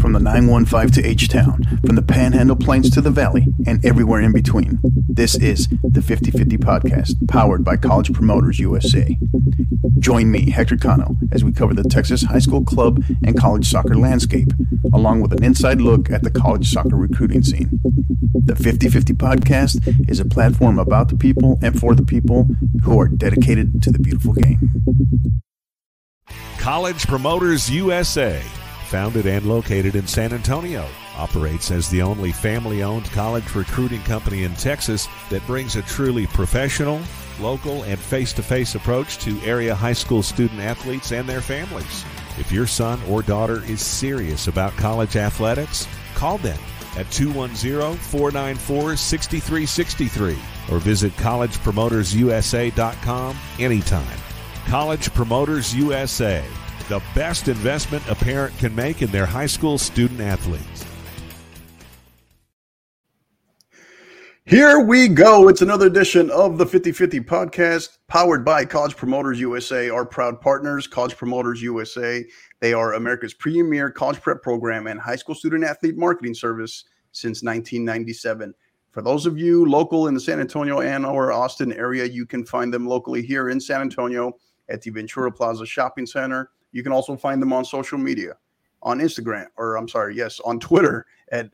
from the 915 to H Town, from the Panhandle Plains to the Valley, and everywhere in between. This is the 5050 Podcast, powered by College Promoters USA. Join me, Hector Cano, as we cover the Texas high school club and college soccer landscape, along with an inside look at the college soccer recruiting scene. The 5050 Podcast is a platform about the people and for the people who are dedicated to the beautiful game. College Promoters USA, founded and located in San Antonio, operates as the only family owned college recruiting company in Texas that brings a truly professional, local, and face to face approach to area high school student athletes and their families. If your son or daughter is serious about college athletics, call them at 210 494 6363 or visit collegepromotersusa.com anytime. College Promoters USA, the best investment a parent can make in their high school student athletes. Here we go. It's another edition of the 5050 podcast powered by College Promoters USA, our proud partners, College Promoters USA. They are America's premier college prep program and high school student athlete marketing service since 1997. For those of you local in the San Antonio and or Austin area, you can find them locally here in San Antonio at the Ventura Plaza Shopping Center. You can also find them on social media, on Instagram, or I'm sorry, yes, on Twitter at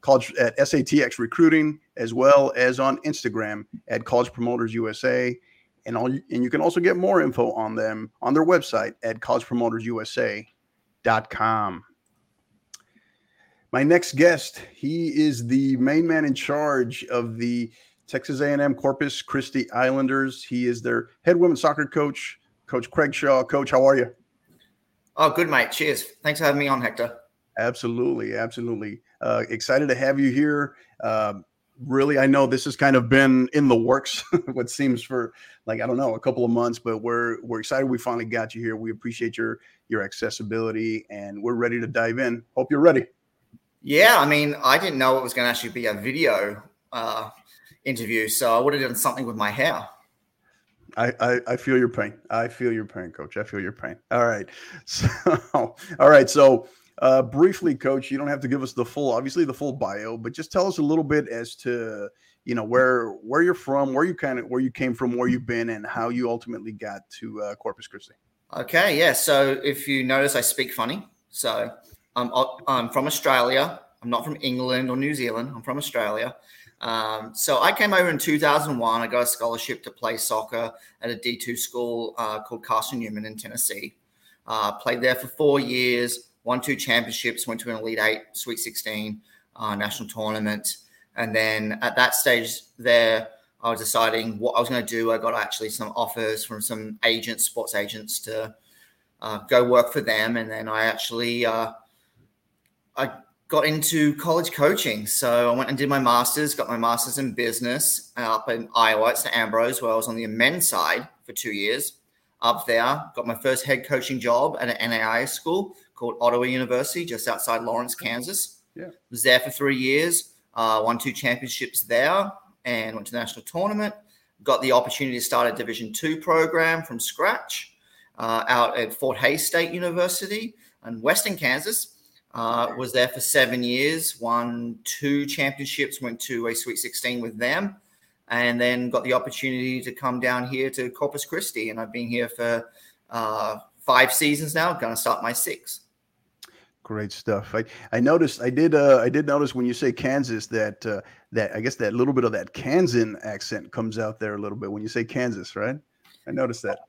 college at SATX Recruiting, as well as on Instagram at College Promoters USA. And all, and you can also get more info on them on their website at collegepromotersusa.com. My next guest, he is the main man in charge of the Texas A&M Corpus Christi Islanders. He is their head women's soccer coach, Coach Craig Shaw. Coach, how are you? Oh, good, mate. Cheers. Thanks for having me on, Hector. Absolutely, absolutely. Uh, excited to have you here. Uh, really, I know this has kind of been in the works. what seems for like I don't know a couple of months, but we're we're excited we finally got you here. We appreciate your your accessibility, and we're ready to dive in. Hope you're ready. Yeah, I mean, I didn't know it was going to actually be a video uh, interview, so I would have done something with my hair. I, I, I feel your pain. I feel your pain, coach. I feel your pain. All right. So, all right. So, uh, briefly, coach, you don't have to give us the full, obviously, the full bio, but just tell us a little bit as to, you know, where where you're from, where you kind of where you came from, where you've been, and how you ultimately got to uh, Corpus Christi. Okay. Yeah. So, if you notice, I speak funny. So, I'm, I'm from Australia. I'm not from England or New Zealand. I'm from Australia. Um, so I came over in 2001. I got a scholarship to play soccer at a D2 school uh, called Carson Newman in Tennessee. Uh, played there for four years, won two championships, went to an Elite Eight, Sweet 16 uh, national tournament. And then at that stage there, I was deciding what I was going to do. I got actually some offers from some agents, sports agents, to uh, go work for them. And then I actually uh, I got into college coaching. So I went and did my master's, got my master's in business up in Iowa. It's at Ambrose, where I was on the men's side for two years. Up there, got my first head coaching job at an NAIA school called Ottawa University, just outside Lawrence, Kansas. Yeah. Was there for three years, uh, won two championships there, and went to the national tournament. Got the opportunity to start a Division two program from scratch uh, out at Fort Hays State University in Western Kansas uh, was there for seven years, won two championships, went to a Sweet 16 with them, and then got the opportunity to come down here to Corpus Christi. And I've been here for uh, five seasons now, going to start my sixth. Great stuff. I, I noticed I did uh, I did notice when you say Kansas that uh, that I guess that little bit of that Kansan accent comes out there a little bit when you say Kansas, right? I noticed that.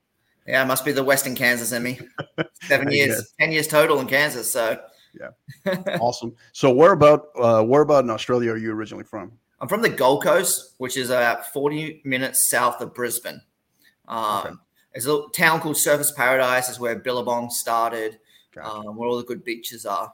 Yeah, it must be the Western Kansas in me. Seven years, ten years total in Kansas. So yeah. awesome. So where about uh, where about in Australia are you originally from? I'm from the Gold Coast, which is about 40 minutes south of Brisbane. Um, okay. There's a town called Surfers Paradise, is where Billabong started, gotcha. um, where all the good beaches are.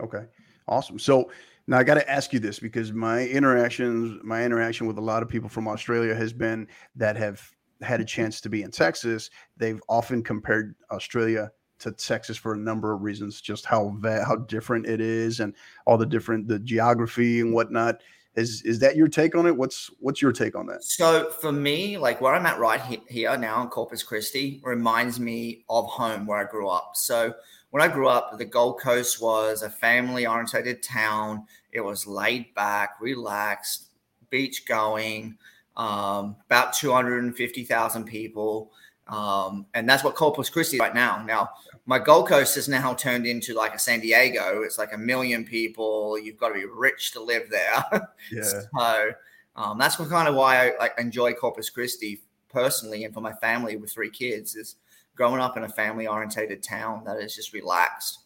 Okay, awesome. So now I got to ask you this because my interactions, my interaction with a lot of people from Australia has been that have had a chance to be in Texas. They've often compared Australia to Texas for a number of reasons, just how va- how different it is and all the different the geography and whatnot. Is is that your take on it? What's what's your take on that? So for me, like where I'm at right here now in Corpus Christi reminds me of home where I grew up. So when I grew up, the Gold Coast was a family oriented town. It was laid back, relaxed, beach going, um, about 250,000 people. Um, and that's what Corpus Christi right now. Now, my Gold Coast has now turned into like a San Diego. It's like a million people. You've got to be rich to live there. Yeah. so um, that's what kind of why I like, enjoy Corpus Christi personally and for my family with three kids is growing up in a family orientated town that is just relaxed.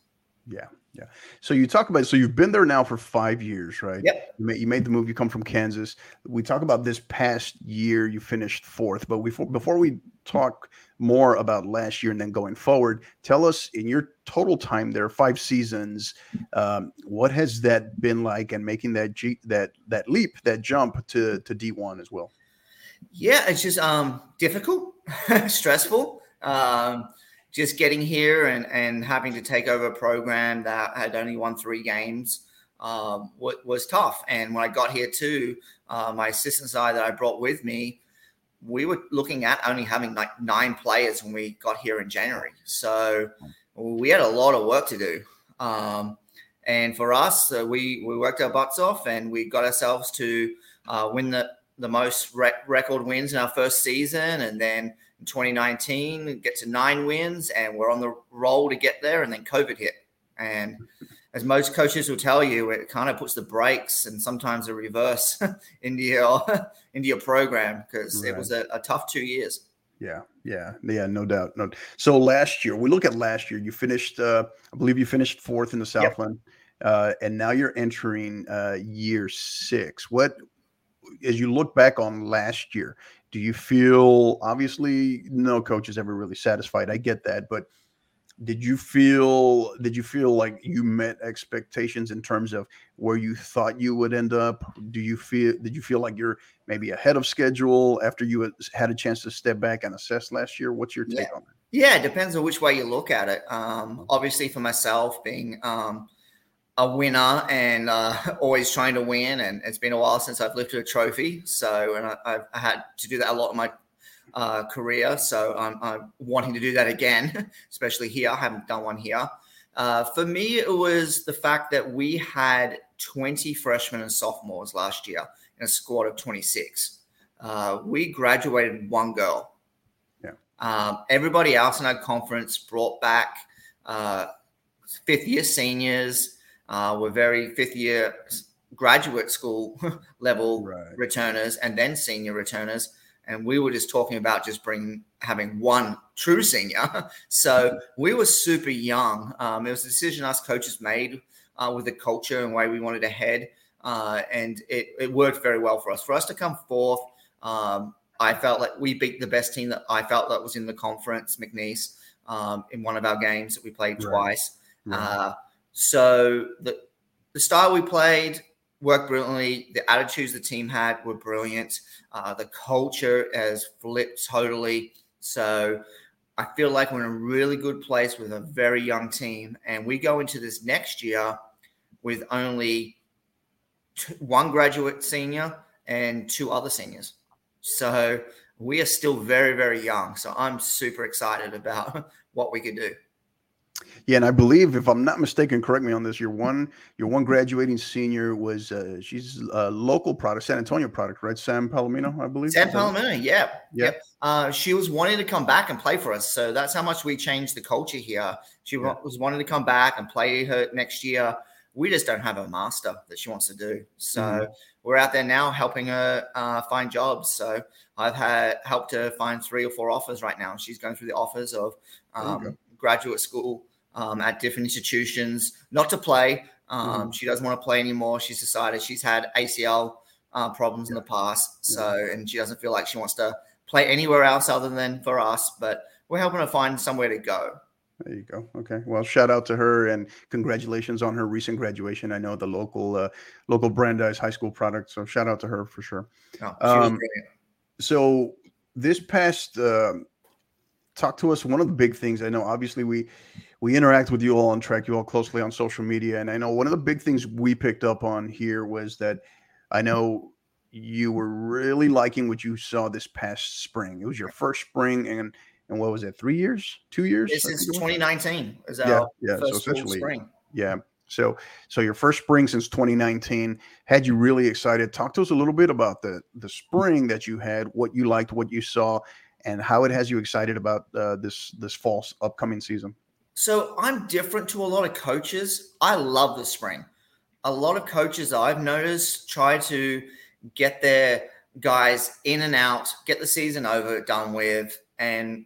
Yeah, yeah. So you talk about so you've been there now for five years, right? Yep. You made, you made the move. You come from Kansas. We talk about this past year. You finished fourth, but before before we talk more about last year and then going forward, tell us in your total time there, five seasons, um, what has that been like, and making that G, that that leap, that jump to to D one as well. Yeah, it's just um difficult, stressful. Um, just getting here and, and having to take over a program that had only won three games um, was, was tough. And when I got here too, uh, my assistant side that I brought with me, we were looking at only having like nine players when we got here in January. So we had a lot of work to do. Um, and for us, uh, we, we worked our butts off and we got ourselves to uh, win the, the most record wins in our first season. And then 2019, get to nine wins, and we're on the roll to get there. And then COVID hit. And as most coaches will tell you, it kind of puts the brakes and sometimes a reverse into your, into your program because right. it was a, a, tough two years. Yeah, yeah, yeah, no doubt. No. So last year, we look at last year. You finished, uh, I believe, you finished fourth in the Southland, yep. uh, and now you're entering uh, year six. What, as you look back on last year, do you feel obviously no coach is ever really satisfied? I get that, but did you feel did you feel like you met expectations in terms of where you thought you would end up do you feel did you feel like you're maybe ahead of schedule after you had a chance to step back and assess last year what's your take yeah. on that yeah it depends on which way you look at it um, obviously for myself being um, a winner and uh, always trying to win. And it's been a while since I've lifted a trophy. So, and I, have had to do that a lot in my uh, career. So I'm, I'm, wanting to do that again, especially here. I haven't done one here. Uh, for me, it was the fact that we had 20 freshmen and sophomores last year in a squad of 26. Uh, we graduated one girl. Yeah. Um, everybody else in our conference brought back uh, fifth year seniors, uh, were very fifth year graduate school level right. returners and then senior returners. And we were just talking about just bringing having one true senior. so we were super young. Um, it was a decision us coaches made uh, with the culture and way we wanted to head. Uh, and it, it worked very well for us. For us to come fourth, um, I felt like we beat the best team that I felt that was in the conference, McNeese, um, in one of our games that we played right. twice. Right. Uh, so the the style we played worked brilliantly. The attitudes the team had were brilliant. Uh, the culture has flipped totally. So I feel like we're in a really good place with a very young team, and we go into this next year with only one graduate senior and two other seniors. So we are still very, very young. So I'm super excited about what we could do. Yeah, and I believe, if I'm not mistaken, correct me on this. Your one, your one graduating senior was uh, she's a local product, San Antonio product, right? Sam Palomino, I believe. Sam Palomino, yeah, yep. Uh, she was wanting to come back and play for us, so that's how much we changed the culture here. She yeah. was wanting to come back and play her next year. We just don't have a master that she wants to do, so mm-hmm. we're out there now helping her uh, find jobs. So I've had helped her find three or four offers right now. She's going through the offers of um, graduate school um, at different institutions, not to play. Um, mm. She doesn't want to play anymore. She's decided she's had ACL uh, problems in the past, so and she doesn't feel like she wants to play anywhere else other than for us. But we're helping her find somewhere to go. There you go. Okay. Well, shout out to her and congratulations on her recent graduation. I know the local uh, local Brandeis High School product, so shout out to her for sure. Oh, um, so this past uh, talk to us. One of the big things I know, obviously, we we interact with you all and track you all closely on social media. And I know one of the big things we picked up on here was that I know you were really liking what you saw this past spring. It was your first spring, and and what was it? Three years, two years? This is 2019. Is yeah, yeah. So essentially, spring. yeah. So, so your first spring since 2019 had you really excited. Talk to us a little bit about the the spring that you had, what you liked, what you saw, and how it has you excited about uh, this this fall upcoming season. So I'm different to a lot of coaches. I love the spring. A lot of coaches I've noticed try to get their guys in and out, get the season over, done with, and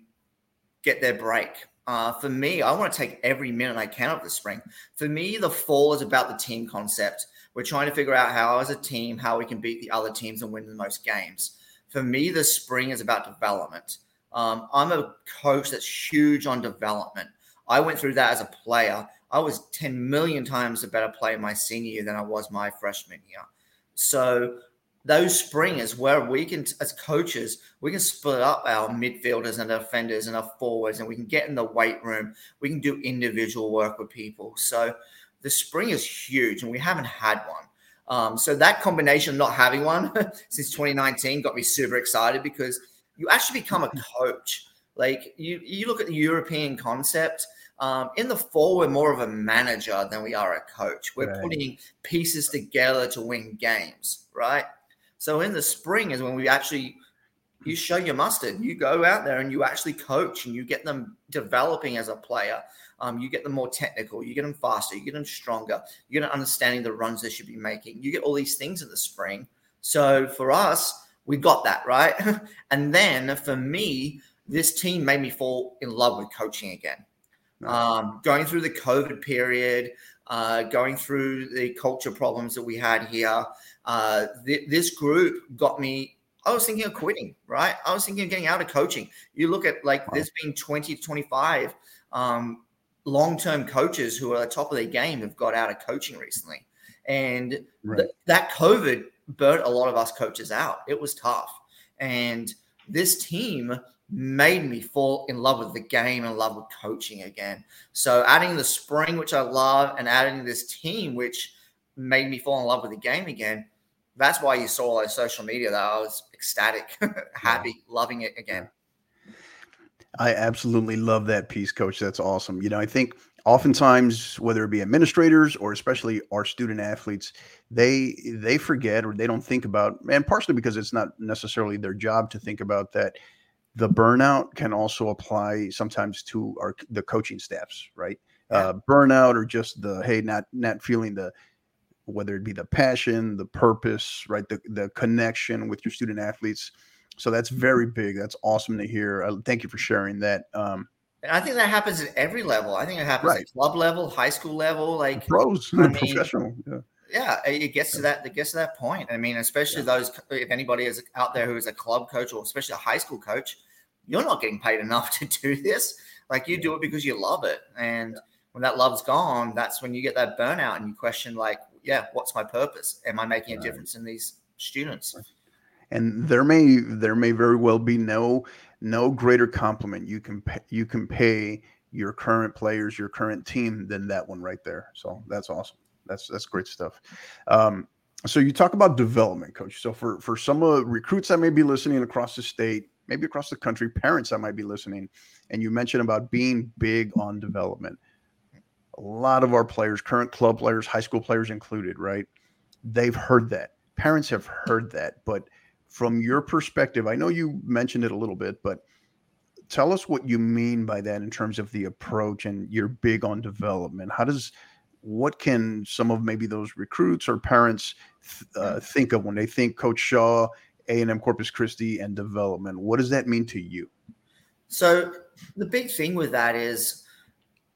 get their break. Uh, for me, I want to take every minute I can of the spring. For me, the fall is about the team concept. We're trying to figure out how, as a team, how we can beat the other teams and win the most games. For me, the spring is about development. Um, I'm a coach that's huge on development. I went through that as a player. I was 10 million times a better player my senior year than I was my freshman year. So those springers where we can, as coaches, we can split up our midfielders and defenders and our forwards, and we can get in the weight room. We can do individual work with people. So the spring is huge, and we haven't had one. Um, so that combination of not having one since 2019 got me super excited because you actually become a coach. Like you, you look at the European concept. Um, in the fall, we're more of a manager than we are a coach. We're right. putting pieces together to win games, right? So in the spring is when we actually you show your mustard. You go out there and you actually coach and you get them developing as a player. Um, you get them more technical. You get them faster. You get them stronger. You get them understanding the runs they should be making. You get all these things in the spring. So for us, we got that right. and then for me, this team made me fall in love with coaching again. Um, going through the COVID period, uh, going through the culture problems that we had here, uh, th- this group got me. I was thinking of quitting, right? I was thinking of getting out of coaching. You look at like wow. there's been 20 to 25 um, long term coaches who are at the top of their game have got out of coaching recently. And right. th- that COVID burnt a lot of us coaches out. It was tough. And this team made me fall in love with the game and love with coaching again. So adding the spring, which I love, and adding this team, which made me fall in love with the game again. That's why you saw on social media that I was ecstatic, happy, loving it again. I absolutely love that piece, coach. That's awesome. You know, I think oftentimes whether it be administrators or especially our student athletes they they forget or they don't think about and partially because it's not necessarily their job to think about that the burnout can also apply sometimes to our the coaching staffs right uh, burnout or just the hey not not feeling the whether it be the passion the purpose right the, the connection with your student athletes so that's very big that's awesome to hear uh, thank you for sharing that um, and I think that happens at every level. I think it happens right. at club level, high school level, like pros, I mean, professional. Yeah. Yeah, it gets to that. It gets to that point. I mean, especially yeah. those. If anybody is out there who is a club coach or especially a high school coach, you're not getting paid enough to do this. Like you do it because you love it, and yeah. when that love's gone, that's when you get that burnout and you question, like, yeah, what's my purpose? Am I making a difference in these students? And there may there may very well be no no greater compliment you can pay, you can pay your current players, your current team than that one right there. So that's awesome. That's that's great stuff. Um, so you talk about development, coach. So for for some uh, recruits that may be listening across the state, maybe across the country, parents that might be listening, and you mentioned about being big on development. A lot of our players, current club players, high school players included, right? They've heard that. Parents have heard that, but from your perspective, I know you mentioned it a little bit, but tell us what you mean by that in terms of the approach and you're big on development. How does what can some of maybe those recruits or parents uh, think of when they think Coach Shaw, A and M Corpus Christi, and development? What does that mean to you? So the big thing with that is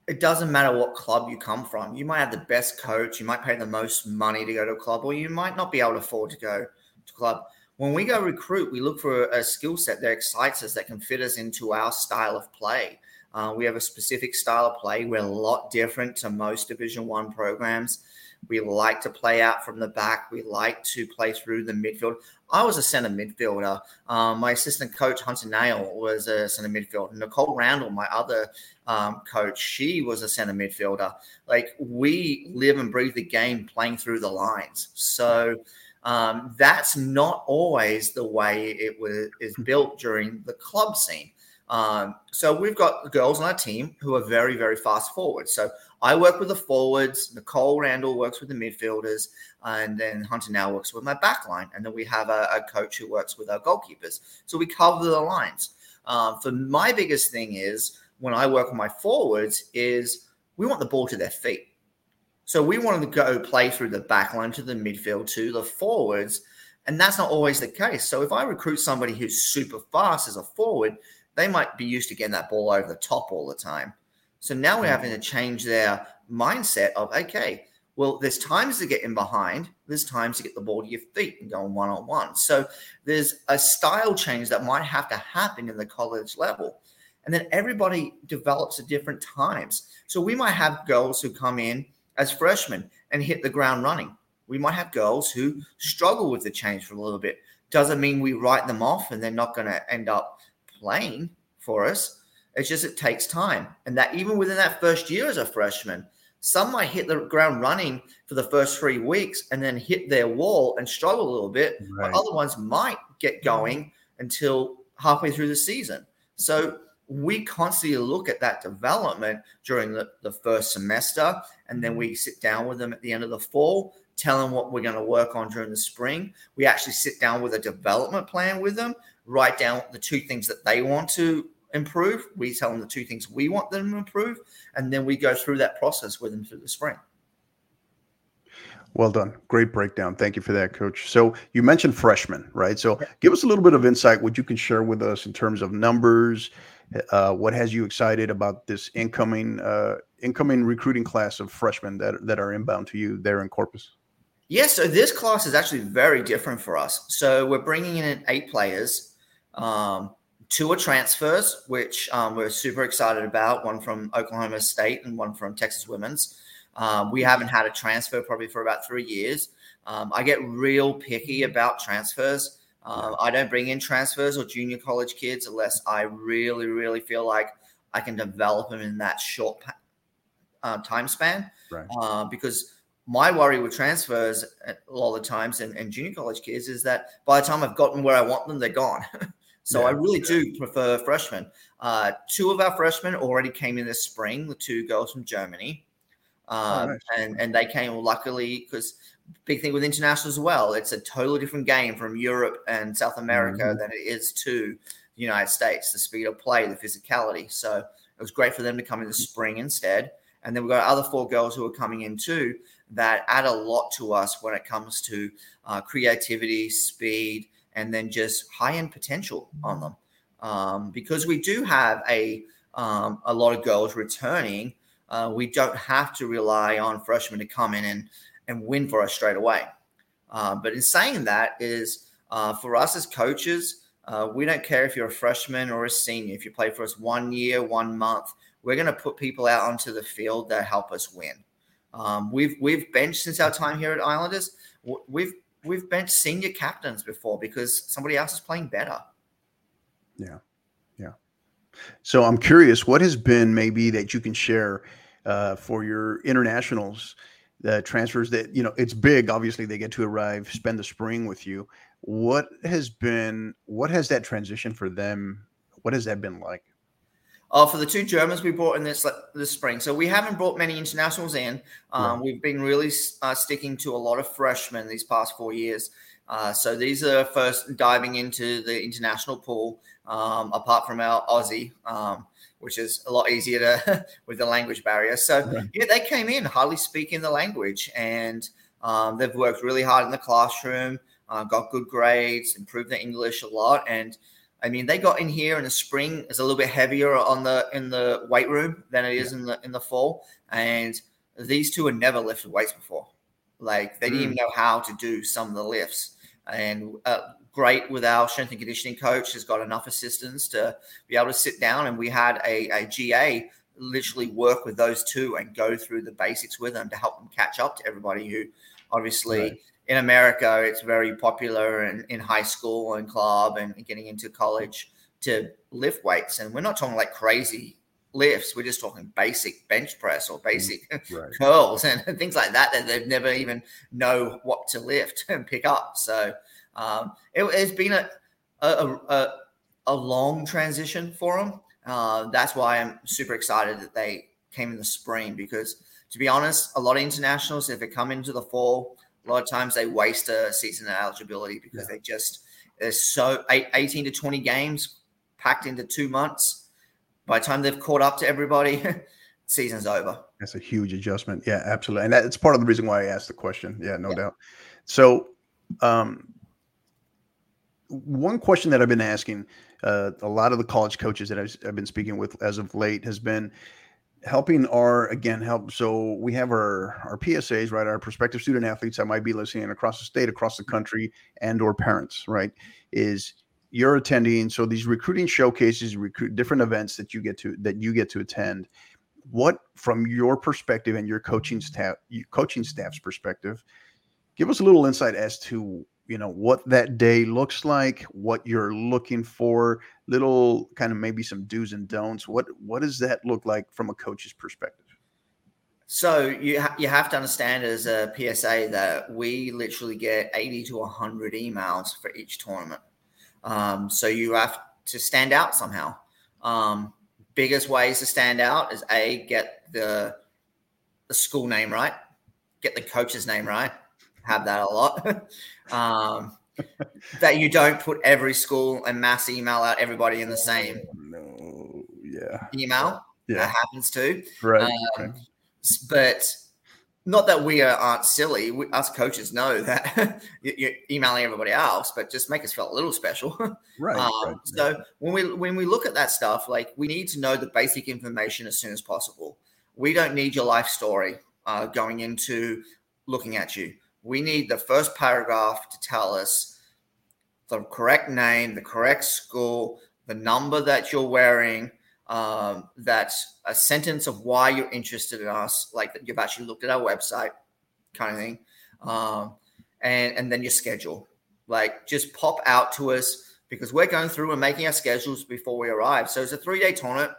it doesn't matter what club you come from. You might have the best coach, you might pay the most money to go to a club, or you might not be able to afford to go to a club when we go recruit, we look for a skill set that excites us, that can fit us into our style of play. Uh, we have a specific style of play. We're a lot different to most Division One programs. We like to play out from the back. We like to play through the midfield. I was a center midfielder. Um, my assistant coach Hunter Nail was a center midfielder. Nicole Randall, my other um, coach, she was a center midfielder. Like we live and breathe the game playing through the lines. So um, that's not always the way it was is built during the club scene. Um, so we've got girls on our team who are very, very fast forward. So I work with the forwards. Nicole Randall works with the midfielders, and then Hunter now works with my back line. And then we have a, a coach who works with our goalkeepers. So we cover the lines. Um, for my biggest thing is when I work with my forwards is we want the ball to their feet. So we want them to go play through the back line to the midfield to the forwards. And that's not always the case. So if I recruit somebody who's super fast as a forward, they might be used to getting that ball over the top all the time. So now we're mm. having to change their mindset of, okay, well, there's times to get in behind, there's times to get the ball to your feet and go one on one. So there's a style change that might have to happen in the college level. And then everybody develops at different times. So we might have girls who come in as freshmen and hit the ground running. We might have girls who struggle with the change for a little bit. Doesn't mean we write them off and they're not going to end up playing for us. It's just it takes time. And that even within that first year as a freshman, some might hit the ground running for the first three weeks and then hit their wall and struggle a little bit. Right. But other ones might get mm-hmm. going until halfway through the season. So we constantly look at that development during the, the first semester. And then we sit down with them at the end of the fall, tell them what we're going to work on during the spring. We actually sit down with a development plan with them, write down the two things that they want to improve. We tell them the two things we want them to improve, and then we go through that process with them through the spring. Well done. Great breakdown. Thank you for that, coach. So you mentioned freshmen, right? So give us a little bit of insight, what you can share with us in terms of numbers. Uh, what has you excited about this incoming uh, incoming recruiting class of freshmen that, that are inbound to you there in Corpus? Yes, yeah, so this class is actually very different for us. So we're bringing in eight players. Um, Two are transfers, which um, we're super excited about. One from Oklahoma State and one from Texas Women's. Um, we haven't had a transfer probably for about three years. Um, I get real picky about transfers. Um, I don't bring in transfers or junior college kids unless I really, really feel like I can develop them in that short uh, time span. Right. Uh, because my worry with transfers a lot of the times and, and, junior college kids is that by the time I've gotten where I want them, they're gone. So yeah, I really yeah. do prefer freshmen. Uh, two of our freshmen already came in this spring, the two girls from Germany. Oh, um, oh, nice. and, and they came luckily because big thing with international as well. It's a totally different game from Europe and South America mm-hmm. than it is to the United States. The speed of play, the physicality. So it was great for them to come in the spring instead. And then we've got other four girls who are coming in too that add a lot to us when it comes to uh, creativity, speed, and then just high end potential on them. Um, because we do have a um, a lot of girls returning, uh, we don't have to rely on freshmen to come in and and win for us straight away. Uh, but in saying that, is uh, for us as coaches, uh, we don't care if you're a freshman or a senior. If you play for us one year, one month, we're going to put people out onto the field that help us win. Um, we've we've benched since our time here at Islanders. We've we've benched senior captains before because somebody else is playing better. Yeah, yeah. So I'm curious, what has been maybe that you can share uh, for your internationals, the transfers that you know it's big. Obviously, they get to arrive, spend the spring with you. What has been, what has that transition for them? What has that been like? Uh, for the two Germans we brought in this this spring, so we haven't brought many internationals in. Um. We've been really uh, sticking to a lot of freshmen these past four years. Uh, so these are first diving into the international pool. Um, apart from our Aussie, um, which is a lot easier to with the language barrier. So yeah. yeah, they came in hardly speaking the language, and um, they've worked really hard in the classroom, uh, got good grades, improved their English a lot, and I mean, they got in here in the spring. It's a little bit heavier on the in the weight room than it is yeah. in the in the fall. And these two had never lifted weights before. Like they didn't mm. even know how to do some of the lifts. And uh, great with our strength and conditioning coach has got enough assistance to be able to sit down. And we had a, a GA literally work with those two and go through the basics with them to help them catch up to everybody who obviously right in America, it's very popular in, in high school and club and getting into college to lift weights. And we're not talking like crazy lifts. We're just talking basic bench press or basic right. curls and things like that that they've never even know what to lift and pick up. So um, it, has been a, a, a, a long transition for them. Uh, that's why I'm super excited that they came in the spring because, to be honest, a lot of internationals, if they come into the fall, a lot of times they waste a season of eligibility because yeah. they just there's so eight, 18 to 20 games packed into two months. By the time they've caught up to everybody, season's over. That's a huge adjustment. Yeah, absolutely. And that's part of the reason why I asked the question. Yeah, no yeah. doubt. So, um, one question that I've been asking uh, a lot of the college coaches that I've, I've, been speaking with as of late has been helping our again help so we have our our psas right our prospective student athletes that might be listening across the state across the country and or parents right is you're attending so these recruiting showcases recruit different events that you get to that you get to attend. What from your perspective and your coaching staff coaching staff's perspective give us a little insight as to you know what that day looks like what you're looking for little kind of maybe some do's and don'ts what what does that look like from a coach's perspective so you ha- you have to understand as a PSA that we literally get 80 to 100 emails for each tournament. Um, so you have to stand out somehow. Um, biggest ways to stand out is a get the the school name right, get the coach's name right, have that a lot. um, that you don't put every school and mass email out everybody in the same no. Yeah. email. Yeah. that happens too. Right, um, right. but not that we are, aren't silly. We, us coaches know that you're emailing everybody else but just make us feel a little special. Right, um, right, so when we when we look at that stuff like we need to know the basic information as soon as possible. We don't need your life story uh, going into looking at you we need the first paragraph to tell us the correct name, the correct school, the number that you're wearing, um, that's a sentence of why you're interested in us, like that you've actually looked at our website, kind of thing, um, and and then your schedule. Like just pop out to us because we're going through and making our schedules before we arrive. So it's a three day tournament.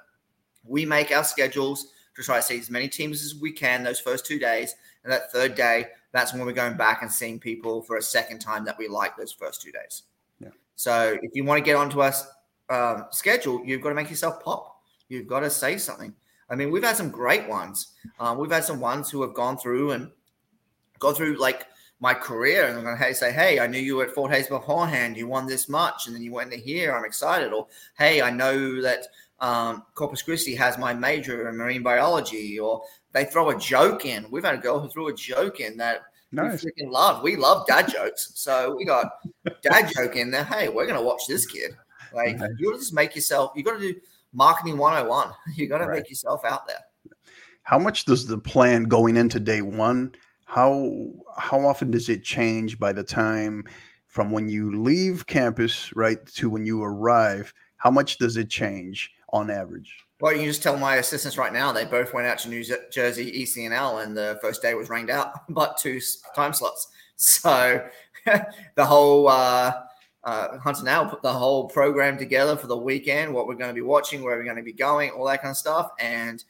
We make our schedules to try to see as many teams as we can those first two days, and that third day that's when we're going back and seeing people for a second time that we like those first two days. Yeah. So if you want to get onto our um, schedule, you've got to make yourself pop. You've got to say something. I mean, we've had some great ones. Um, we've had some ones who have gone through and gone through like my career and I'm going to say, hey, I knew you were at Fort Hays beforehand. You won this much, and then you went to here. I'm excited. Or hey, I know that um, Corpus Christi has my major in marine biology, or they throw a joke in. We've had a girl who threw a joke in that nice. we freaking love. We love dad jokes, so we got dad joke in there. Hey, we're gonna watch this kid. Like nice. you got to just make yourself. You got to do marketing 101. You got to right. make yourself out there. How much does the plan going into day one? How how often does it change by the time from when you leave campus right to when you arrive? How much does it change? on average? Well, you just tell my assistants right now. They both went out to New Jersey ECNL, and the first day was rained out, but two time slots. So the whole uh, uh, Hunter now put the whole program together for the weekend, what we're going to be watching, where we're going to be going, all that kind of stuff, and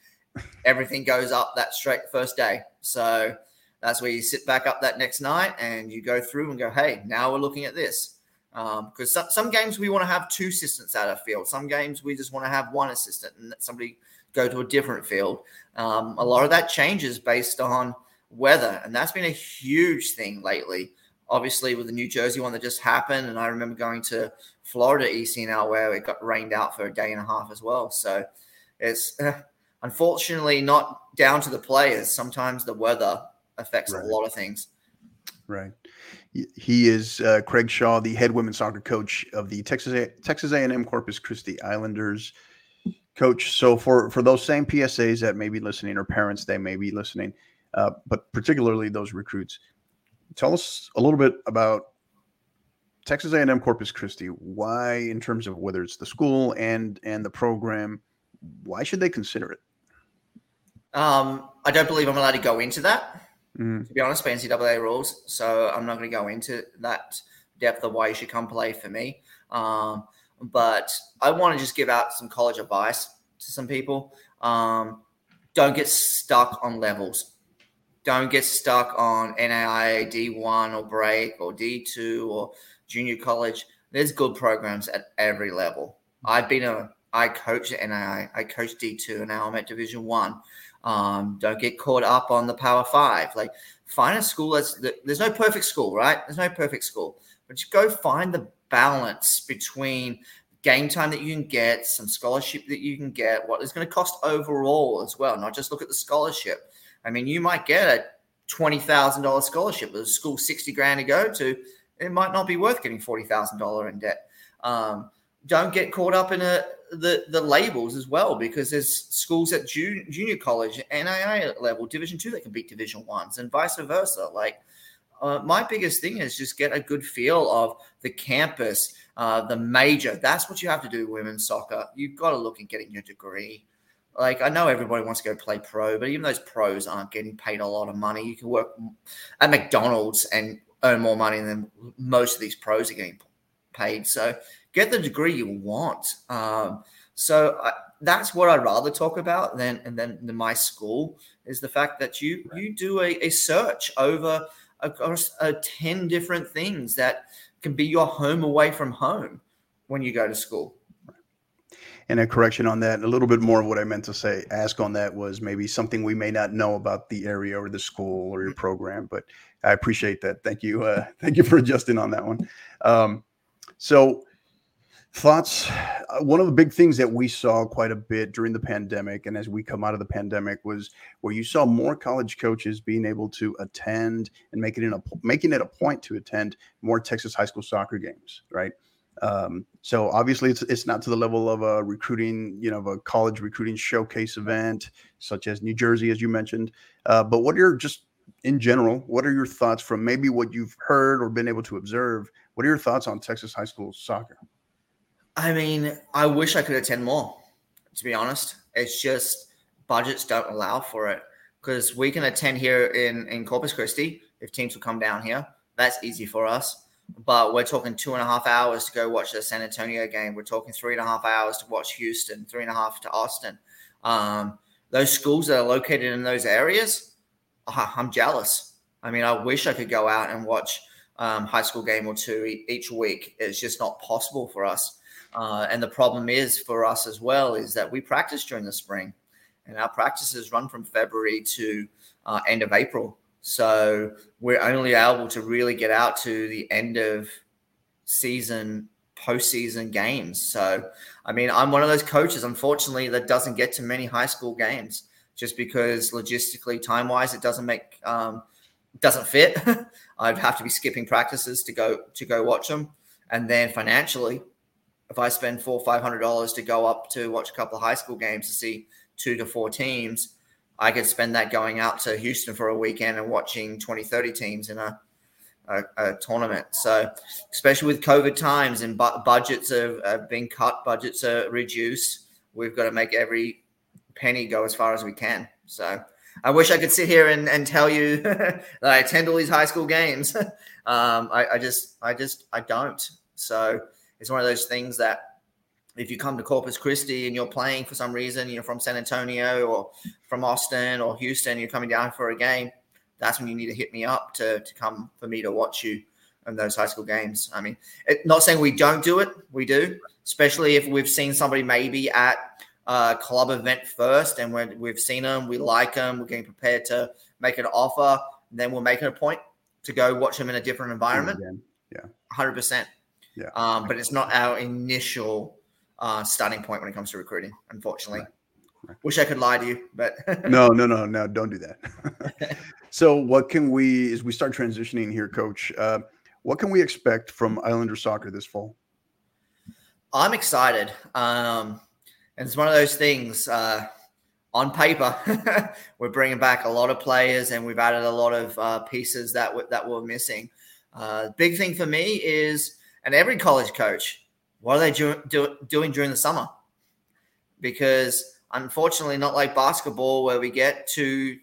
everything goes up that straight first day. So that's where you sit back up that next night and you go through and go, hey, now we're looking at this because um, some, some games we want to have two assistants out of field. Some games we just want to have one assistant and let somebody go to a different field. Um, a lot of that changes based on weather, and that's been a huge thing lately. Obviously, with the New Jersey one that just happened, and I remember going to Florida ECNL where it got rained out for a day and a half as well. So it's uh, unfortunately not down to the players. Sometimes the weather affects right. a lot of things. Right. He is uh, Craig Shaw, the head women's soccer coach of the Texas A- Texas A&M Corpus Christi Islanders. Coach, so for for those same PSAs that may be listening or parents they may be listening, uh, but particularly those recruits, tell us a little bit about Texas A&M Corpus Christi. Why, in terms of whether it's the school and and the program, why should they consider it? Um, I don't believe I'm allowed to go into that mm. to be honest, by NCAA rules. So I'm not going to go into that depth of why you should come play for me. Um, but I want to just give out some college advice to some people. Um, don't get stuck on levels. Don't get stuck on NAIA D1 or break or D2 or junior college. There's good programs at every level. I've been a I coach at NAI, I coach D2, and now I'm at Division One. Um, don't get caught up on the Power Five. Like find a school that's there's no perfect school, right? There's no perfect school, but just go find the balance between game time that you can get, some scholarship that you can get, what is going to cost overall as well. Not just look at the scholarship. I mean, you might get a twenty thousand dollar scholarship with a school sixty grand to go to. It might not be worth getting forty thousand dollar in debt. Um, don't get caught up in a the the labels as well because there's schools at junior, junior college, NAI level, Division two that can beat Division ones, and vice versa. Like uh, my biggest thing is just get a good feel of the campus, uh, the major. That's what you have to do, women's soccer. You've got to look at getting your degree. Like I know everybody wants to go play pro, but even those pros aren't getting paid a lot of money. You can work at McDonald's and earn more money than most of these pros are getting paid. So get the degree you want. Um, so I, that's what I'd rather talk about than and then my school is the fact that you right. you do a, a search over across uh, 10 different things that can be your home away from home when you go to school. And a correction on that, a little bit more of what I meant to say, ask on that was maybe something we may not know about the area or the school or your program, but I appreciate that. Thank you. Uh, thank you for adjusting on that one. Um, so, thoughts? Uh, one of the big things that we saw quite a bit during the pandemic and as we come out of the pandemic was where you saw more college coaches being able to attend and make it a making it a point to attend more texas high school soccer games right? Um, so obviously it's it's not to the level of a recruiting you know of a college recruiting showcase event such as new jersey as you mentioned. Uh, but what are just in general what are your thoughts from maybe what you've heard or been able to observe? What are your thoughts on texas high school soccer I mean, I wish I could attend more, to be honest. It's just budgets don't allow for it because we can attend here in, in Corpus Christi if teams will come down here. That's easy for us. But we're talking two and a half hours to go watch the San Antonio game. We're talking three and a half hours to watch Houston, three and a half to Austin. Um, those schools that are located in those areas, I'm jealous. I mean, I wish I could go out and watch um, high school game or two each week. It's just not possible for us. Uh, and the problem is for us as well is that we practice during the spring, and our practices run from February to uh, end of April. So we're only able to really get out to the end of season, postseason games. So, I mean, I'm one of those coaches, unfortunately, that doesn't get to many high school games just because logistically, time wise, it doesn't make um, doesn't fit. I'd have to be skipping practices to go to go watch them, and then financially, if I spend four five hundred dollars to go up to watch a couple of high school games to see two to four teams, I could spend that going out to Houston for a weekend and watching 20, 30 teams in a, a, a tournament. So, especially with COVID times and bu- budgets have, have been cut, budgets are reduced, we've got to make every penny go as far as we can. So, I wish I could sit here and, and tell you that I attend all these high school games. um, I, I just, I just, I don't. So, it's one of those things that if you come to Corpus Christi and you're playing for some reason, you're from San Antonio or from Austin or Houston, you're coming down for a game, that's when you need to hit me up to, to come for me to watch you in those high school games. I mean, it, not saying we don't do it, we do, especially if we've seen somebody maybe at a club event first and we we've seen them, we like them, we're getting prepared to make an offer, and then we'll make it a point to go watch them in a different environment. Yeah. 100%. Yeah. Um, but it's not our initial uh, starting point when it comes to recruiting, unfortunately. Right. Right. Wish I could lie to you, but no, no, no, no, don't do that. so, what can we, as we start transitioning here, Coach? Uh, what can we expect from Islander soccer this fall? I'm excited. Um, and it's one of those things. Uh, on paper, we're bringing back a lot of players, and we've added a lot of uh, pieces that w- that were missing. Uh, big thing for me is and every college coach, what are they do, do, doing during the summer? Because unfortunately, not like basketball, where we get two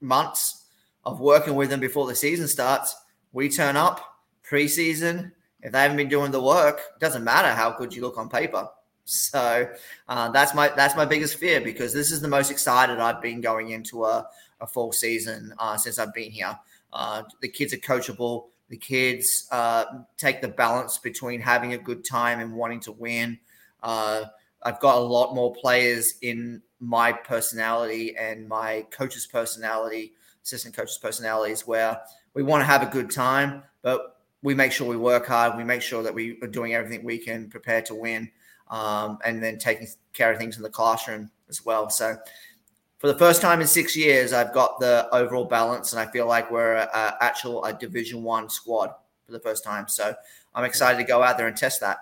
months of working with them before the season starts. We turn up preseason. If they haven't been doing the work, it doesn't matter how good you look on paper. So uh, that's my that's my biggest fear because this is the most excited I've been going into a, a full season uh, since I've been here. Uh, the kids are coachable the kids uh, take the balance between having a good time and wanting to win. Uh, I've got a lot more players in my personality and my coach's personality, assistant coach's personalities, where we want to have a good time, but we make sure we work hard. We make sure that we are doing everything we can prepare to win, um, and then taking care of things in the classroom as well. So, for the first time in six years, I've got the overall balance, and I feel like we're a, a actual a Division One squad for the first time. So, I'm excited to go out there and test that.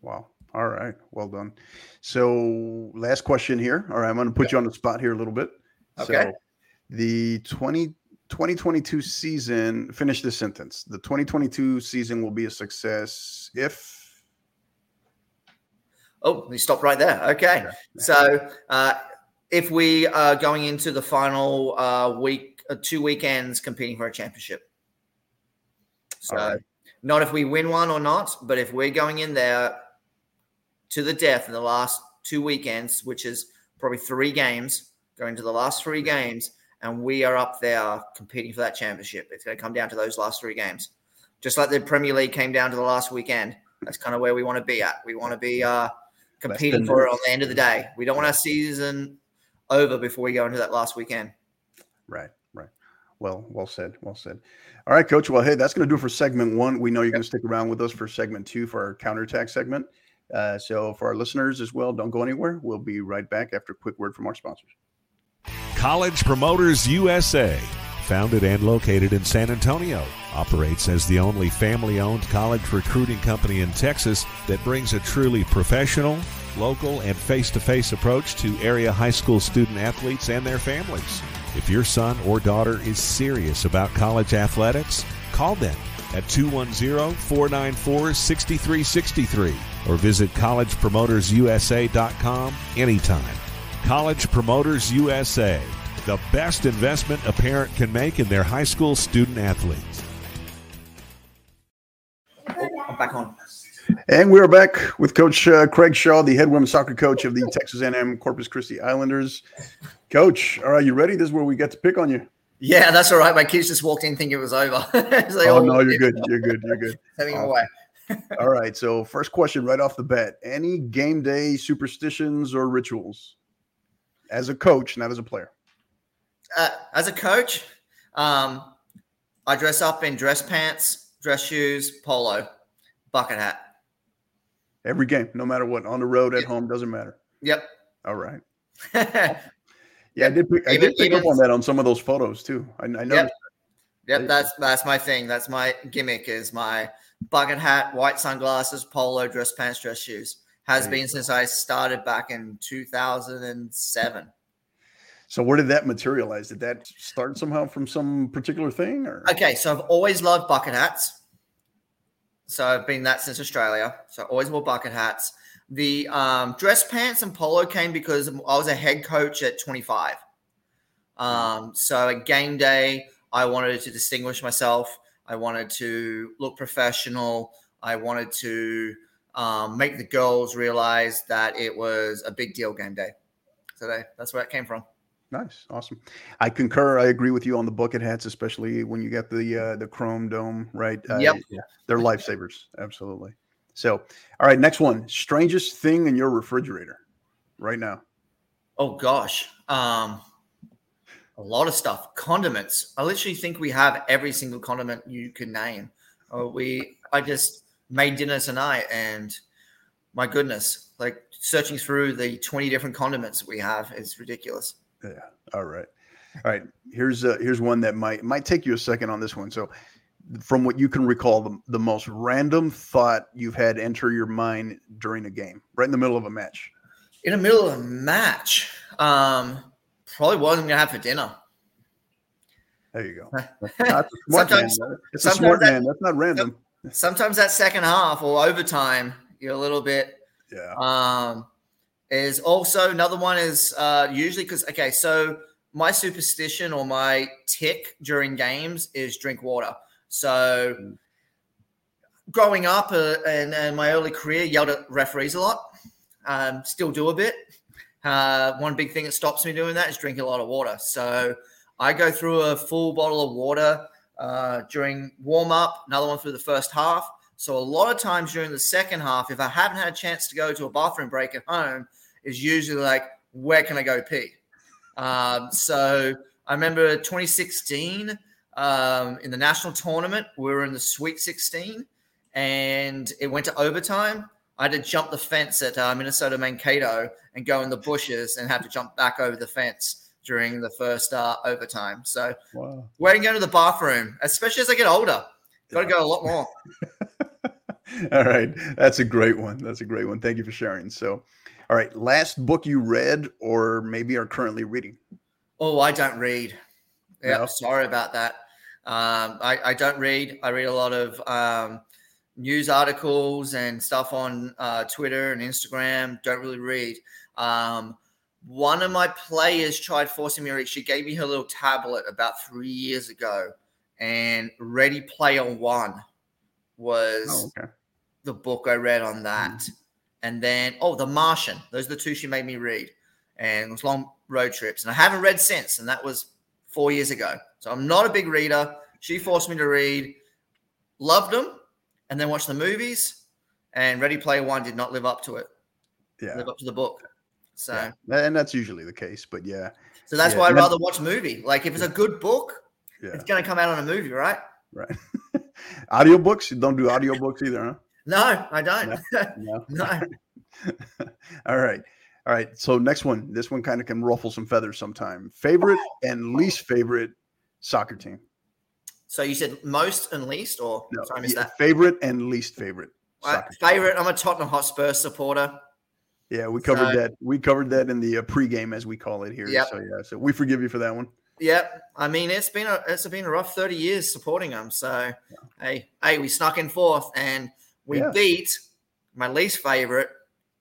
Wow. All right. Well done. So, last question here. All right. I'm going to put you on the spot here a little bit. Okay. So, the 20, 2022 season, finish this sentence. The 2022 season will be a success if. Oh, we stopped right there. Okay. Yeah. So, uh, if we are going into the final uh, week, uh, two weekends competing for a championship. So, right. not if we win one or not, but if we're going in there to the death in the last two weekends, which is probably three games, going to the last three games, and we are up there competing for that championship. It's going to come down to those last three games. Just like the Premier League came down to the last weekend. That's kind of where we want to be at. We want to be uh, competing for it on the end of the day. We don't want our season over before we go into that last weekend. Right, right. Well, well said. Well said. All right, coach. Well, hey, that's going to do it for segment one. We know you're going to stick around with us for segment two for our counterattack segment. Uh, so, for our listeners as well, don't go anywhere. We'll be right back after a quick word from our sponsors. College Promoters USA, founded and located in San Antonio, operates as the only family owned college recruiting company in Texas that brings a truly professional, local, and face to face approach to area high school student athletes and their families. If your son or daughter is serious about college athletics, call them at 210 494 6363 or visit collegepromotersusa.com anytime. College Promoters USA, the best investment a parent can make in their high school student athletes. I'm back on. And we are back with Coach uh, Craig Shaw, the head women's soccer coach of the Texas A&M Corpus Christi Islanders. Coach, all right, you ready? This is where we get to pick on you. Yeah, that's all right. My kids just walked in thinking it was over. So Oh no, you're good. You're good. You're good. Awesome. away. All right. So, first question right off the bat: Any game day superstitions or rituals as a coach, not as a player? Uh, as a coach, um, I dress up in dress pants, dress shoes, polo, bucket hat. Every game, no matter what, on the road, at Yep. home, doesn't matter. Yep. All right. Yeah, I did. Pick, I did pick up on that on some of those photos too. I, I noticed. That's that's my thing. That's my gimmick. Is my bucket hat, white sunglasses, polo, dress pants, dress shoes. Has been since I started back in 2007. So, where did that materialize? Did that start somehow from some particular thing, or Okay, so I've always loved bucket hats. So I've been that since Australia. So always wore bucket hats. The um, dress pants and polo came because I was a head coach at 25. Um, so at game day, I wanted to distinguish myself. I wanted to look professional. I wanted to um, make the girls realize that it was a big deal game day. So they, that's where it came from. Nice, awesome. I concur. I agree with you on the bucket hats, especially when you get the uh, the chrome dome, right? Uh, Yep. yeah, they're lifesavers, absolutely. So, all right, next one. Strangest thing in your refrigerator right now? Oh gosh, um, a lot of stuff. Condiments. I literally think we have every single condiment you could name. Uh, we, I just made dinner tonight, and my goodness, like searching through the twenty different condiments we have is ridiculous. Yeah. All right. All right. Here's uh, here's one that might might take you a second on this one. So, from what you can recall, the, the most random thought you've had enter your mind during a game, right in the middle of a match. In the middle of a match, um, probably what I'm gonna have for dinner. There you go. That's Sometimes- man. It's a smart that- man. That's not random. Sometimes that second half or overtime, you're a little bit Yeah. um, is also another one is uh, usually because okay, so my superstition or my tick during games is drink water. So Mm. growing up uh, and, and my early career, yelled at referees a lot. Um, still do a bit. Uh, one big thing that stops me doing that is drinking a lot of water. So I go through a full bottle of water uh, during warm up, another one through the first half. So a lot of times during the second half, if I haven't had a chance to go to a bathroom break at home, is usually like, where can I go pee? Um, so I remember 2016 um, in the national tournament, we were in the Sweet 16 and it went to overtime. I had to jump the fence at uh, Minnesota Mankato and go in the bushes and have to jump back over the fence during the first uh, overtime. So, wow. where to go to the bathroom, especially as I get older. Got to go a lot more. all right. That's a great one. That's a great one. Thank you for sharing. So, all right. Last book you read or maybe are currently reading? Oh, I don't read. Yeah, no. sorry about that. Um, I, I, don't read. I read a lot of um, news articles and stuff on uh, Twitter and Instagram. Don't really read. Um, one of my players tried forcing me to read. She gave me her little tablet about three years ago, and Ready Player One was oh, okay. the book I read on that. And then, oh, The Martian. Those are the two she made me read. And it was long road trips. And I haven't read since. And that was four years ago. So I'm not a big reader. She forced me to read, loved them, and then watched the movies. And Ready Player One did not live up to it. Yeah. Live up to the book. So, yeah. and that's usually the case. But yeah. So that's yeah. why I'd rather watch a movie. Like if it's a good book, it's going to come out on a movie, right? Right. audiobooks? You don't do audiobooks either, huh? No, I don't. No. no. no. All right. All right. So next one. This one kind of can ruffle some feathers sometime. Favorite and least favorite soccer team. So you said most and least, or no, sorry, I missed yeah, that. Favorite and least favorite. Favorite. I'm a Tottenham Hotspur supporter. Yeah, we covered so, that. We covered that in the uh, pregame, as we call it here. Yep. So yeah, so we forgive you for that one. Yep. I mean, it's been a it's been a rough 30 years supporting them. So yeah. hey, hey, we snuck in fourth and we yeah. beat my least favorite,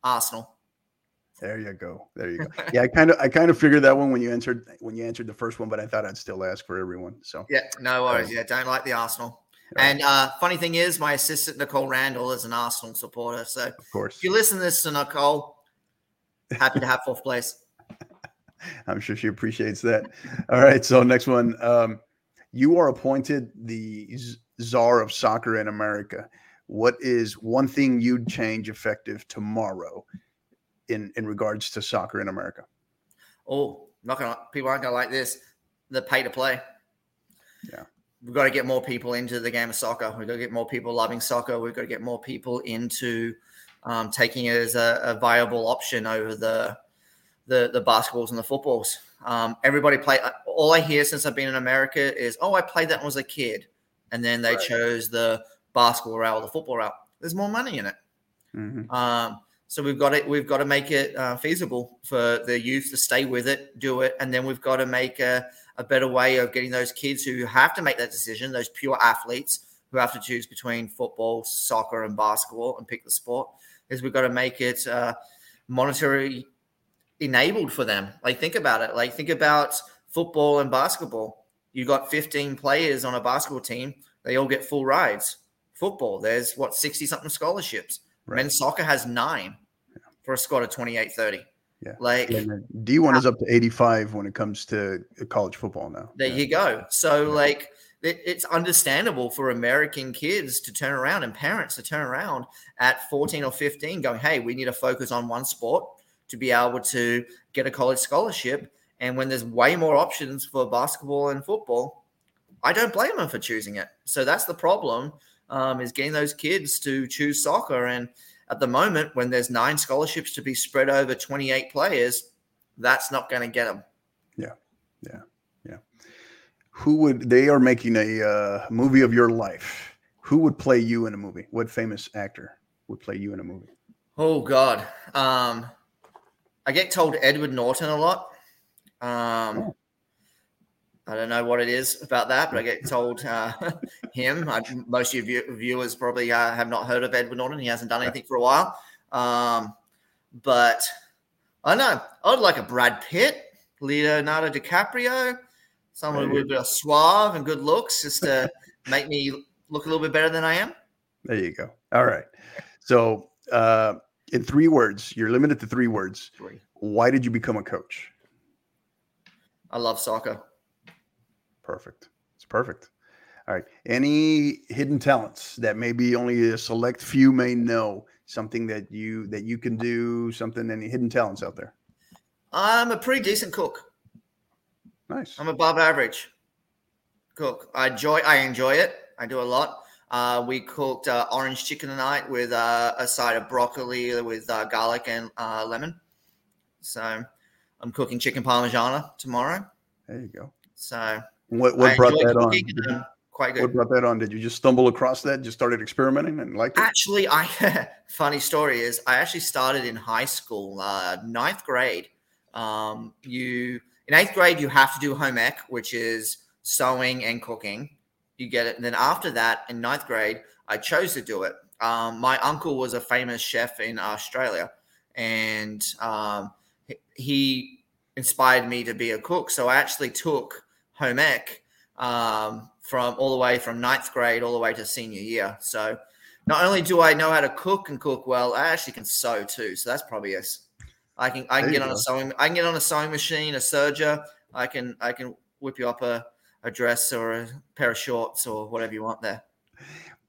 Arsenal. There you go. There you go. Yeah, I kind of I kind of figured that one when you answered when you answered the first one, but I thought I'd still ask for everyone. So yeah, no worries. Um, yeah, don't like the Arsenal. Right. And uh, funny thing is, my assistant Nicole Randall is an Arsenal supporter. So of course, if you listen to this to Nicole, happy to have fourth place. I'm sure she appreciates that. All right, so next one. Um, you are appointed the czar of soccer in America. What is one thing you'd change effective tomorrow in in regards to soccer in America? Oh, not gonna people aren't gonna like this. The pay to play. Yeah. We've got to get more people into the game of soccer. We've got to get more people loving soccer. We've got to get more people into um, taking it as a, a, viable option over the the the basketballs and the footballs. Um, everybody play. All I hear since I've been in America is, "Oh, I played that when I was a kid," and then they right. chose the basketball route or the football route. There's more money in it. Mm-hmm. Um, so we've got it. We've got to make it uh, feasible for the youth to stay with it, do it, and then we've got to make a, a better way of getting those kids who have to make that decision, those pure athletes who have to choose between football, soccer, and basketball and pick the sport. Is we've got to make it uh, monetary enabled for them. Like think about it. Like think about football and basketball. You got 15 players on a basketball team. They all get full rides. Football, there's what 60 something scholarships Right. Men's soccer has nine yeah. for a squad of 28 30. Yeah. Like D1 is up to 85 when it comes to uh, college football now. There yeah. you go. So, yeah. like, it, it's understandable for American kids to turn around and parents to turn around at 14 or 15 going, hey, we need to focus on one sport to be able to get a college scholarship. And when there's way more options for basketball and football, I don't blame them for choosing it. So that's the problem um, is getting those kids to choose soccer. And at the moment, when there's nine scholarships to be spread over 28 players, that's not going to get them. Yeah, yeah, yeah. Who would they are making a uh, movie of your life? Who would play you in a movie? What famous actor would play you in a movie? Oh God, um, I get told Edward Norton a lot. Um, oh. I don't know what it is about that, but I get told uh, him. I, most of your viewers probably uh, have not heard of Edward Norton. He hasn't done anything for a while. Um, but I know I'd like a Brad Pitt, Leonardo DiCaprio, someone with a suave and good looks, just to make me look a little bit better than I am. There you go. All right. So, uh, in three words, you're limited to three words. Three. Why did you become a coach? I love soccer. Perfect. It's perfect. All right. Any hidden talents that maybe only a select few may know? Something that you that you can do, something any hidden talents out there? I'm a pretty decent cook. Nice. I'm above average cook. I enjoy I enjoy it. I do a lot. Uh, we cooked uh, orange chicken tonight with uh, a side of broccoli with uh, garlic and uh, lemon. So I'm cooking chicken parmigiana tomorrow. There you go. So what what I brought that on? cooking Did you- quite good. What brought that on? Did you just stumble across that? Just started experimenting and liked it? Actually, I funny story is I actually started in high school, uh, ninth grade. Um, you in eighth grade you have to do home ec, which is sewing and cooking. You get it, and then after that, in ninth grade, I chose to do it. Um, my uncle was a famous chef in Australia, and um, he inspired me to be a cook. So I actually took home ec um, from all the way from ninth grade all the way to senior year. So not only do I know how to cook and cook well, I actually can sew too. So that's probably us. I can I can There get on go. a sewing I can get on a sewing machine, a serger. I can I can whip you up a, a dress or a pair of shorts or whatever you want there.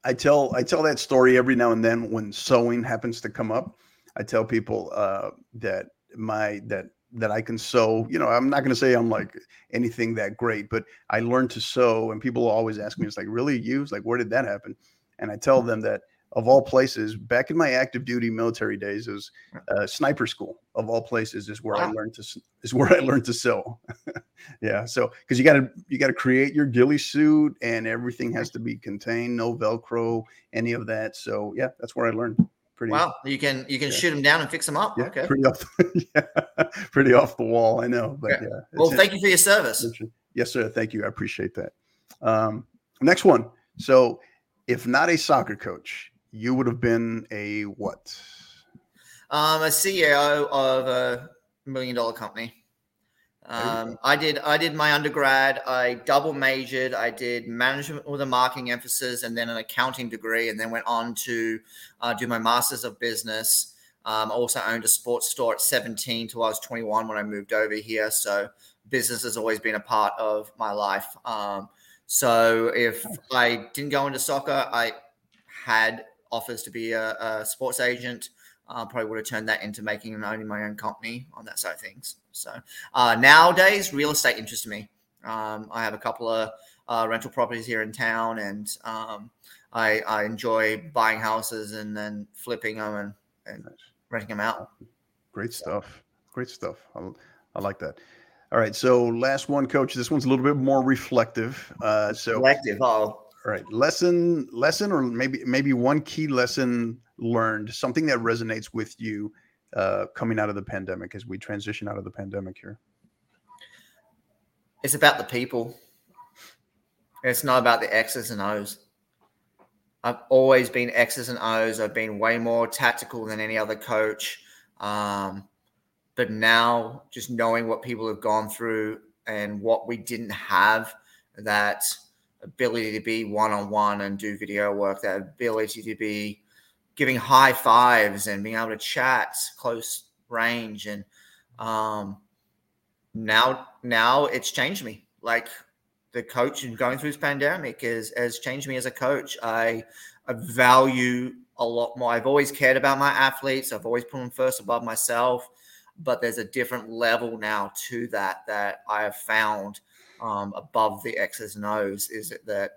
I tell I tell that story every now and then when sewing happens to come up. I tell people uh, that my that that I can sew. You know, I'm not going to say I'm like anything that great, but I learned to sew, and people always ask me, "It's like really you? It's like where did that happen?" And I tell them that of all places, back in my active duty military days, it was uh, sniper school. Of all places, is where I learned to is where I learned to sew. yeah, so because you got to you got to create your ghillie suit, and everything has to be contained, no Velcro, any of that. So yeah, that's where I learned. Pretty Wow, you can you can Yeah. shoot them down and fix them up. yeah, okay. pretty off, the, yeah, pretty off the wall. I know, but Yeah. yeah. Well, thank you for your service. Yes, sir. Thank you. I appreciate that. Um, next one. So, if not a soccer coach, you would have been a what? I'm a CEO of a million dollar company. Um, I did I did my undergrad. I double majored. I did management with a marketing emphasis, and then an accounting degree, and then went on to uh, do my masters of business. Um, I also owned a sports store at 17 till I was 21 when I moved over here. So business has always been a part of my life. Um, so if I didn't go into soccer, I had offers to be a, a sports agent. Uh, probably would have turned that into making and owning my own company on that side of things. So uh, nowadays, real estate interests me. Um, I have a couple of uh, rental properties here in town, and um, I, I enjoy buying houses and then flipping them and, and Nice. renting them out. Great stuff. Great stuff. I, I like that. All right. So, last one, coach. This one's a little bit more reflective. Uh, so, Collective. Oh, all right, lesson, lesson, or maybe maybe one key lesson learned, something that resonates with you uh, coming out of the pandemic as we transition out of the pandemic here. it's about the people. It's not about the X's and O's. I've always been X's and O's. I've been way more tactical than any other coach. Um, but now, just knowing what people have gone through and what we didn't have, that ability to be one on one and do video work, that ability to be giving high fives and being able to chat close range and um, now now it's changed me. Like the coach and going through this pandemic is has changed me as a coach. I i value a lot more. I've always cared about my athletes. I've always put them first above myself but there's a different level now to that that i have found um, above the x's and o's is it that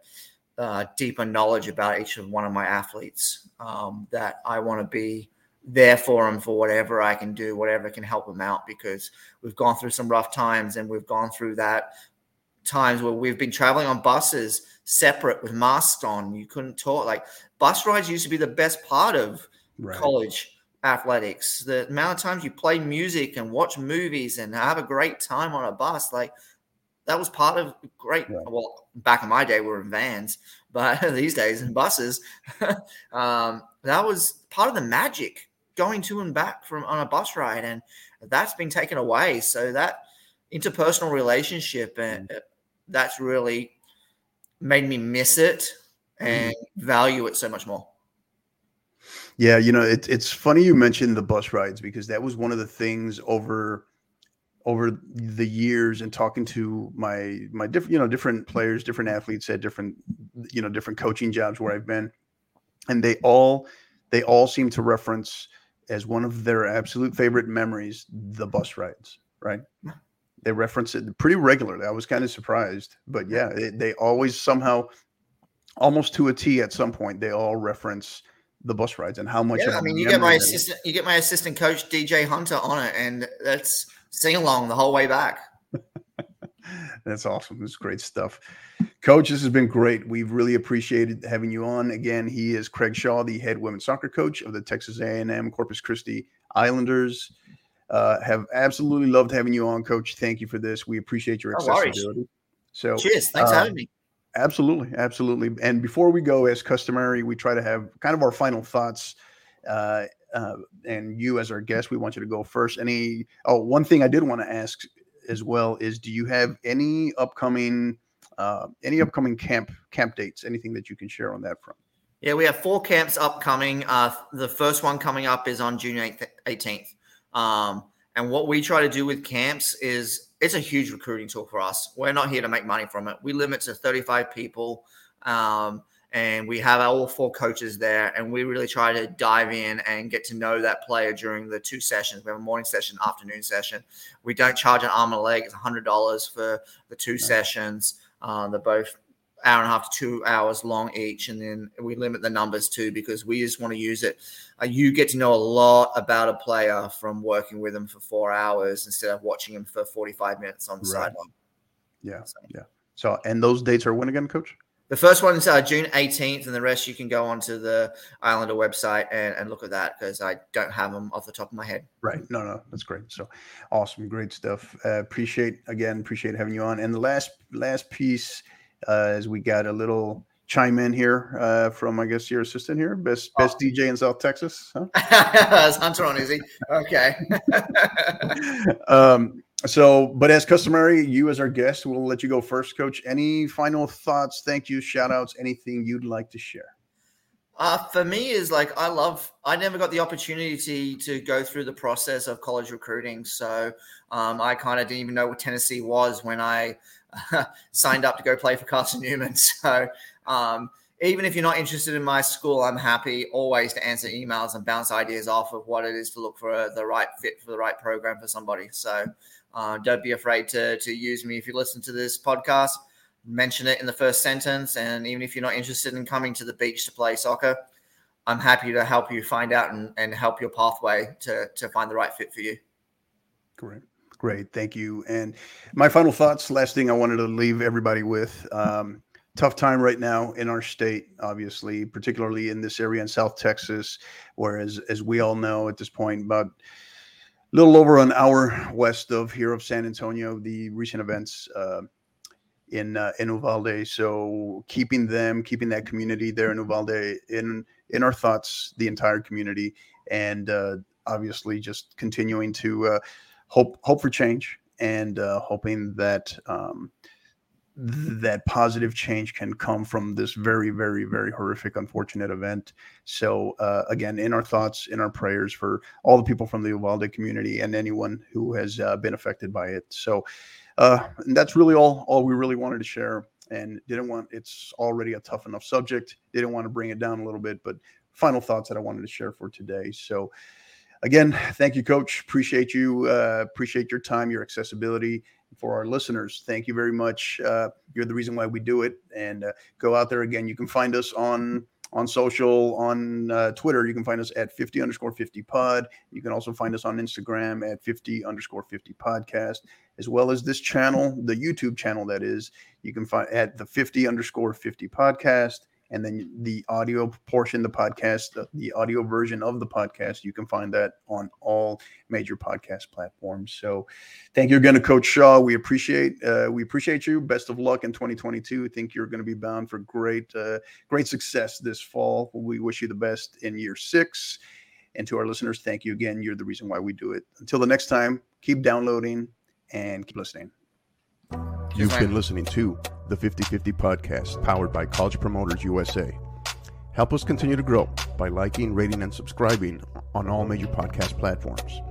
uh, deeper knowledge about each of one of my athletes um, that i want to be there for them for whatever I can do, whatever can help them out because we've gone through some rough times and we've gone through that times where we've been traveling on buses separate with masks on. You couldn't talk. Like bus rides used to be the best part of Right. college athletics. The amount of times you play music and watch movies and have a great time on a bus, like that was part of great. Right. Well, back in my day, we were in vans, but these days in buses, um, that was part of the magic going to and back from on a bus ride, and that's been taken away. So that interpersonal relationship and that's really made me miss it mm. and value it so much more. Yeah, you know, it, it's funny you mentioned the bus rides because that was one of the things over over the years and talking to my my different you know different players, different athletes at different you know different coaching jobs where I've been, and they all they all seem to reference as one of their absolute favorite memories the bus rides. Right? They reference it pretty regularly. I was kind of surprised, but yeah, it, they always somehow, almost to a T, at some point, they all reference the bus rides and how much. Yeah, I mean, you get my assistant, you get my assistant coach DJ Hunter on it, and that's sing along the whole way back. That's awesome. This is great stuff. Coach, this has been great. We've really appreciated having you on. Again, he is Craig Shaw, the head women's soccer coach of the Texas A&M Corpus Christi Islanders. Uh, have absolutely loved having you on, Coach. Thank you for this. We appreciate your accessibility. No so, cheers. Thanks uh, for having me. Absolutely, absolutely. And before we go, as customary, we try to have kind of our final thoughts. Uh, uh, and you, as our guest, we want you to go first. Any? Oh, one thing I did want to ask as well is do you have any upcoming uh, any upcoming camp camp dates? Anything that you can share on that front? Yeah, we have four camps upcoming. Uh, the first one coming up is on June 8th, 18th. Um, and what we try to do with camps is it's a huge recruiting tool for us. We're not here to make money from it. We limit to 35 people. Um, and we have all four coaches there and we really try to dive in and get to know that player during the two sessions we have a morning session afternoon session we don't charge an arm and a leg it's $100 for the two sessions uh, they're both hour and a half to two hours long each and then we limit the numbers too because we just want to use it uh, you get to know a lot about a player from working with them for four hours instead of watching him for 45 minutes on the right. sideline yeah so. yeah so and those dates are when again coach the first one's uh, June 18th, and the rest you can go onto the Islander website and, and look at that because I don't have them off the top of my head. Right. No, no, that's great. So awesome, great stuff. Uh, appreciate again, appreciate having you on. And the last last piece, as we got a little chime in here uh, from I guess your assistant here, best oh. best DJ in South Texas. Huh? Hunter on, he? Okay. um, so, but as customary, you as our guest, we'll let you go first, Coach. Any final thoughts, thank you, shout outs, anything you'd like to share? Uh, for me, is like I love. I never got the opportunity to, go through the process of college recruiting, so um, I kind of didn't even know what Tennessee was when I uh, signed up to go play for Carson Newman. So um, even if you're not interested in my school, I'm happy always to answer emails and bounce ideas off of what it is to look for the right fit for the right program for somebody. So uh, don't be afraid to to use me if you listen to this podcast. Mention it in the first sentence, and even if you're not interested in coming to the beach to play soccer, I'm happy to help you find out and, and help your pathway to to find the right fit for you. Great. Great. Thank you. And my final thoughts, last thing I wanted to leave everybody with. Um, tough time right now in our state, obviously, particularly in this area in South Texas, whereas as we all know at this point, about a little over an hour west of here of San Antonio, the recent events uh, in uh, in Uvalde. So keeping them, keeping that community there in Uvalde in in our thoughts, the entire community, and uh, obviously just continuing to uh, hope hope for change and uh, hoping that. Um, that positive change can come from this very, very, very horrific, unfortunate event. So, uh, again, in our thoughts, in our prayers for all the people from the Uvalde community and anyone who has uh, been affected by it. So, uh, that's really all all we really wanted to share, and didn't want. It's already a tough enough subject. Didn't want to bring it down a little bit, but final thoughts that I wanted to share for today. So. Again, thank you, Coach. Appreciate you. Uh, appreciate your time, your accessibility, for our listeners. Thank you very much. Uh, you're the reason why we do it. And uh, go out there again. You can find us on on social, on uh, Twitter. You can find us at 50 underscore 50 pod. You can also find us on Instagram at 50 underscore 50 podcast, as well as this channel, the YouTube channel that is. You can find at the 50 underscore 50 podcast and then the audio portion, the podcast, the, the, audio version of the podcast, you can find that on all major podcast platforms. So, thank you again to Coach Shaw. We appreciate uh, we appreciate you. Best of luck in 2022. I think you're going to be bound for great uh, great success this fall. We wish you the best in year six. And to our listeners, thank you again. You're the reason why we do it. Until the next time, keep downloading and keep listening. You've been listening to the 50 50 podcast powered by College Promoters USA. Help us continue to grow by liking, rating, and subscribing on all major podcast platforms.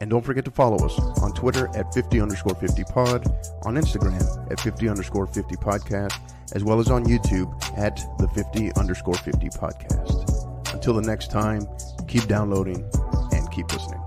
And don't forget to follow us on Twitter at 50 underscore 50 pod, on Instagram at 50 underscore 50 podcast, as well as on YouTube at the 50 underscore 50 podcast. Until the next time, keep downloading and keep listening.